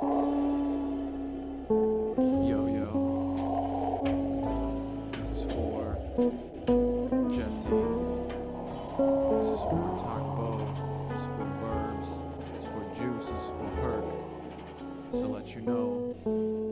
Yo, yo. This is for Jesse. This is for Takbo. This is for Verbs. This is for Juice. This is for Herc. So let you know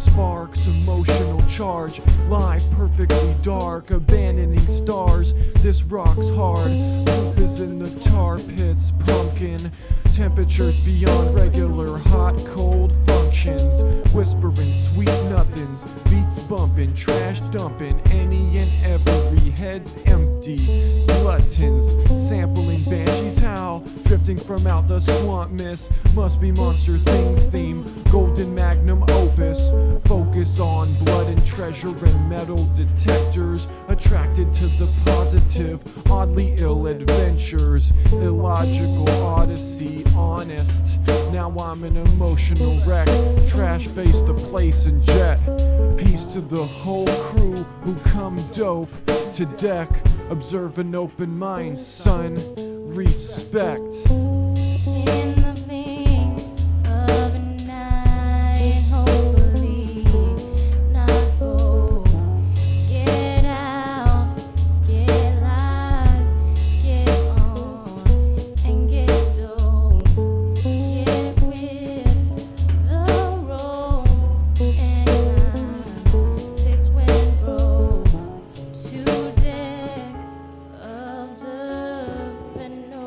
sparks, emotional charge, lie perfectly dark, abandoning stars. This rock's hard, proof is in the tar pits, pumpkin. Temperatures beyond regular, hot, cold functions. Whispering sweet nothings, beats bumping, trash dumping, any and every head's empty. Gluttons, sampling banshees howl, drifting from out the swamp mist. Must be monster things theme, golden magnum opus. Focus on blood and treasure and metal detectors. Attracted to the positive, oddly ill adventures. Illogical odyssey, honest. Now I'm an emotional wreck. Trash face the place and jet. Peace to the whole crew who come dope to deck. Observe an open mind, son. Respect.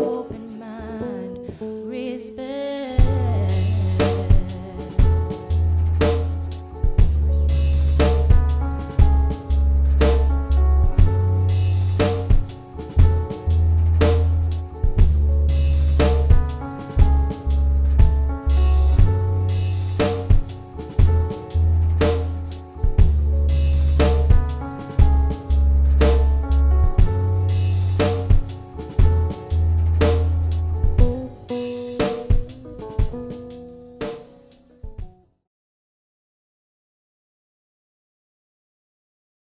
open.